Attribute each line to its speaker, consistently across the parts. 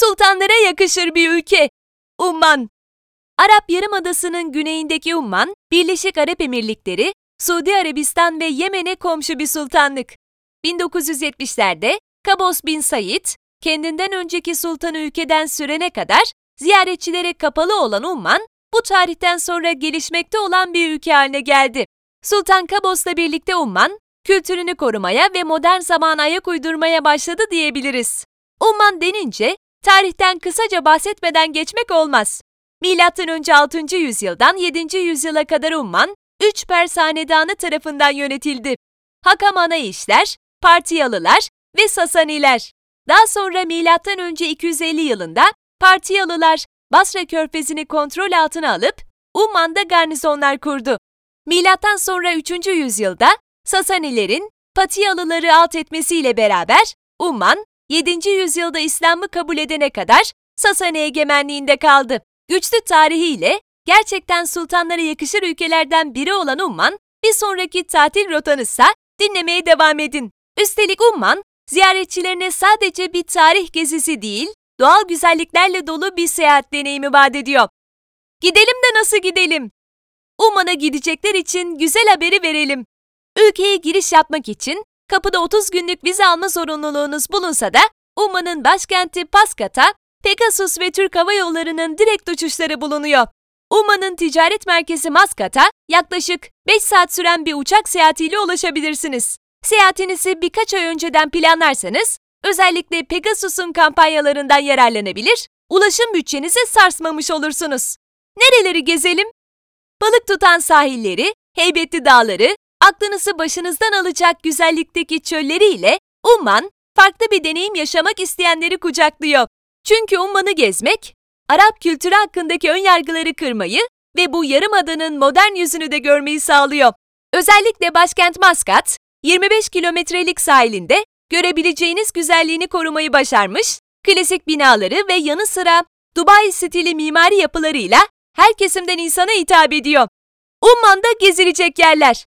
Speaker 1: sultanlara yakışır bir ülke. Umman. Arap Yarımadası'nın güneyindeki Umman, Birleşik Arap Emirlikleri, Suudi Arabistan ve Yemen'e komşu bir sultanlık. 1970'lerde Kabos bin Said, kendinden önceki sultanı ülkeden sürene kadar ziyaretçilere kapalı olan Umman, bu tarihten sonra gelişmekte olan bir ülke haline geldi. Sultan Kabos'la birlikte Umman, kültürünü korumaya ve modern zamana ayak uydurmaya başladı diyebiliriz. Umman denince tarihten kısaca bahsetmeden geçmek olmaz. Milattan önce 6. yüzyıldan 7. yüzyıla kadar Umman, 3 Pers hanedanı tarafından yönetildi. Hakam Anayişler, Partiyalılar ve Sasaniler. Daha sonra milattan önce 250 yılında Partiyalılar Basra Körfezi'ni kontrol altına alıp Umman'da garnizonlar kurdu. Milattan sonra 3. yüzyılda Sasanilerin Patiyalıları alt etmesiyle beraber Umman 7. yüzyılda İslam'ı kabul edene kadar Sasani egemenliğinde kaldı. Güçlü tarihiyle gerçekten sultanlara yakışır ülkelerden biri olan Umman, bir sonraki tatil rotanızsa dinlemeye devam edin. Üstelik Umman, ziyaretçilerine sadece bir tarih gezisi değil, doğal güzelliklerle dolu bir seyahat deneyimi vaat ediyor. Gidelim de nasıl gidelim? Umman'a gidecekler için güzel haberi verelim. Ülkeye giriş yapmak için kapıda 30 günlük vize alma zorunluluğunuz bulunsa da Umman'ın başkenti Paskat'a Pegasus ve Türk Hava Yolları'nın direkt uçuşları bulunuyor. Umman'ın ticaret merkezi Maskat'a yaklaşık 5 saat süren bir uçak seyahatiyle ulaşabilirsiniz. Seyahatinizi birkaç ay önceden planlarsanız özellikle Pegasus'un kampanyalarından yararlanabilir, ulaşım bütçenizi sarsmamış olursunuz. Nereleri gezelim? Balık tutan sahilleri, heybetli dağları, aklınızı başınızdan alacak güzellikteki çölleriyle Umman, farklı bir deneyim yaşamak isteyenleri kucaklıyor. Çünkü Umman'ı gezmek, Arap kültürü hakkındaki önyargıları kırmayı ve bu yarımadanın modern yüzünü de görmeyi sağlıyor. Özellikle başkent Maskat, 25 kilometrelik sahilinde görebileceğiniz güzelliğini korumayı başarmış, klasik binaları ve yanı sıra Dubai stili mimari yapılarıyla her kesimden insana hitap ediyor. Umman'da gezilecek yerler.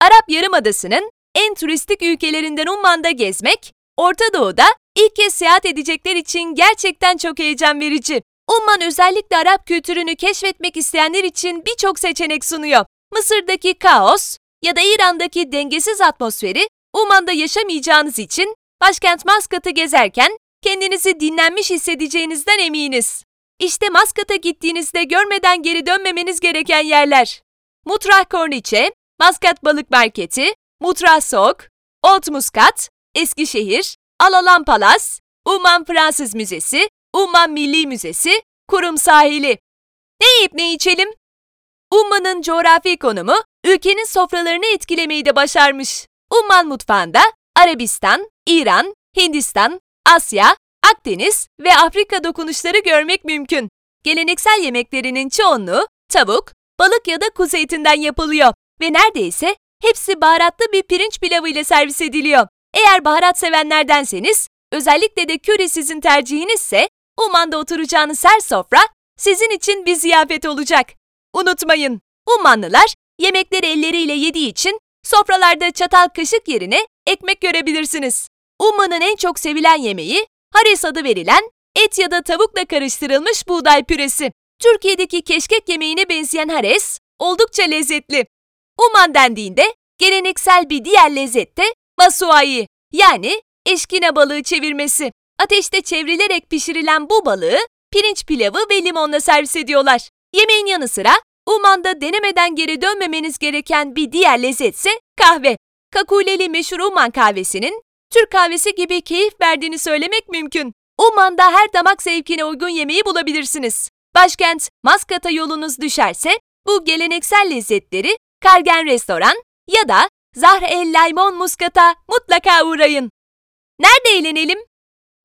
Speaker 1: Arap Yarımadası'nın en turistik ülkelerinden Umman'da gezmek, Orta Doğu'da ilk kez seyahat edecekler için gerçekten çok heyecan verici. Umman özellikle Arap kültürünü keşfetmek isteyenler için birçok seçenek sunuyor. Mısır'daki kaos ya da İran'daki dengesiz atmosferi Umman'da yaşamayacağınız için başkent Maskat'ı gezerken kendinizi dinlenmiş hissedeceğinizden eminiz. İşte Maskat'a gittiğinizde görmeden geri dönmemeniz gereken yerler. Mutrah Korniçe, Maskat Balık Marketi, Mutrah Sok, Old Muscat, Eskişehir, Alalan Palas, Umman Fransız Müzesi, Umman Milli Müzesi, Kurum Sahili. Ne yiyip ne içelim? Umman'ın coğrafi konumu ülkenin sofralarını etkilemeyi de başarmış. Umman mutfağında Arabistan, İran, Hindistan, Asya, Akdeniz ve Afrika dokunuşları görmek mümkün. Geleneksel yemeklerinin çoğunluğu tavuk, balık ya da kuzu etinden yapılıyor ve neredeyse hepsi baharatlı bir pirinç pilavı ile servis ediliyor. Eğer baharat sevenlerdenseniz, özellikle de köri sizin tercihinizse, Umman'da oturacağınız her sofra sizin için bir ziyafet olacak. Unutmayın, Ummanlılar yemekleri elleriyle yediği için sofralarda çatal kaşık yerine ekmek görebilirsiniz. Umman'ın en çok sevilen yemeği hares adı verilen et ya da tavukla karıştırılmış buğday püresi. Türkiye'deki keşkek yemeğine benzeyen hares oldukça lezzetli. Umman dendiğinde geleneksel bir diğer lezzet de masuai yani eşkine balığı çevirmesi. Ateşte çevrilerek pişirilen bu balığı pirinç pilavı ve limonla servis ediyorlar. Yemeğin yanı sıra Umman'da denemeden geri dönmemeniz gereken bir diğer lezzetse kahve. Kakuleli meşhur Umman kahvesinin Türk kahvesi gibi keyif verdiğini söylemek mümkün. Umman'da her damak zevkine uygun yemeği bulabilirsiniz. Başkent Maskat'a yolunuz düşerse bu geleneksel lezzetleri Kargen Restoran ya da Zahr el Laymon Muskat'a mutlaka uğrayın. Nerede eğlenelim?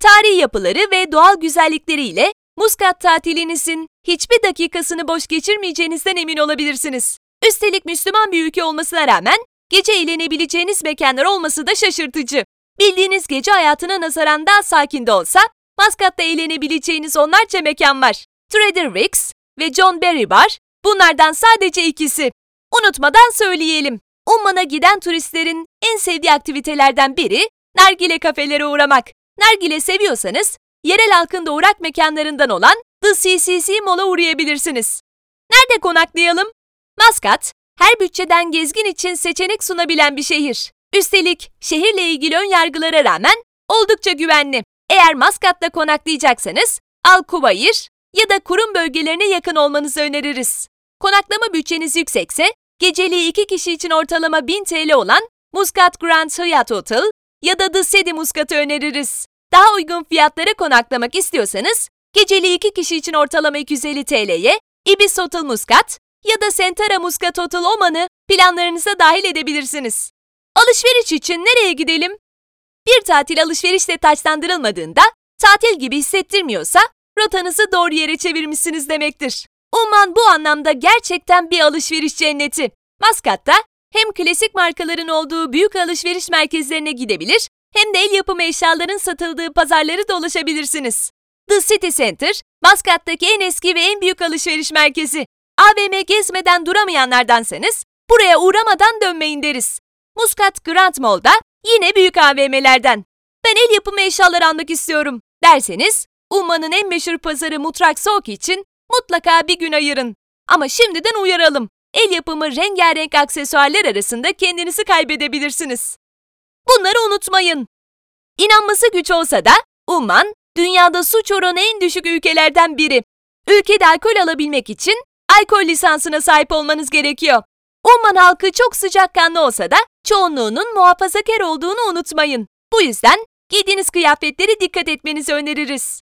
Speaker 1: Tarihi yapıları ve doğal güzellikleriyle Muskat tatilinizin hiçbir dakikasını boş geçirmeyeceğinizden emin olabilirsiniz. Üstelik Müslüman bir ülke olmasına rağmen gece eğlenebileceğiniz mekanlar olması da şaşırtıcı. Bildiğiniz gece hayatına nazaran daha sakin de olsa Maskat'ta eğlenebileceğiniz onlarca mekan var. Trader Vicks ve John Berry Bar bunlardan sadece ikisi. Unutmadan söyleyelim. Umman'a giden turistlerin en sevdiği aktivitelerden biri nargile kafelere uğramak. Nargile seviyorsanız yerel halkın da uğrak mekanlarından olan The CCC Mall'a uğrayabilirsiniz. Nerede konaklayalım? Maskat, her bütçeden gezgin için seçenek sunabilen bir şehir. Üstelik şehirle ilgili ön yargılara rağmen oldukça güvenli. Eğer Maskat'ta konaklayacaksanız Alkubayır ya da kurum bölgelerine yakın olmanızı öneririz. Konaklama bütçeniz yüksekse geceliği iki kişi için ortalama 1000 TL olan Muscat Grand Hyatt Hotel ya da The City Muscat'ı öneririz. Daha uygun fiyatlara konaklamak istiyorsanız geceliği iki kişi için ortalama 250 TL'ye Ibis Hotel Muscat ya da Sentara Muscat Hotel Oman'ı planlarınıza dahil edebilirsiniz. Alışveriş için nereye gidelim? Bir tatil alışverişle taçlandırılmadığında, tatil gibi hissettirmiyorsa rotanızı doğru yere çevirmişsiniz demektir. Umman bu anlamda gerçekten bir alışveriş cenneti. Maskat'ta hem klasik markaların olduğu büyük alışveriş merkezlerine gidebilir hem de el yapımı eşyaların satıldığı pazarları dolaşabilirsiniz. The City Center, Maskat'taki en eski ve en büyük alışveriş merkezi. AVM gezmeden duramayanlardansanız buraya uğramadan dönmeyin deriz. Muscat Grand Mall'da yine büyük AVM'lerden. Ben el yapımı eşyalar almak istiyorum derseniz Umman'ın en meşhur pazarı Mutrak Soğuk için mutlaka bir gün ayırın. Ama şimdiden uyaralım. El yapımı rengarenk aksesuarlar arasında kendinizi kaybedebilirsiniz. Bunları unutmayın. İnanması güç olsa da Umman, dünyada suç oranı en düşük ülkelerden biri. Ülkede alkol alabilmek için alkol lisansına sahip olmanız gerekiyor. Umman halkı çok sıcakkanlı olsa da çoğunluğunun muhafazakar olduğunu unutmayın. Bu yüzden giydiğiniz kıyafetlere dikkat etmenizi öneririz.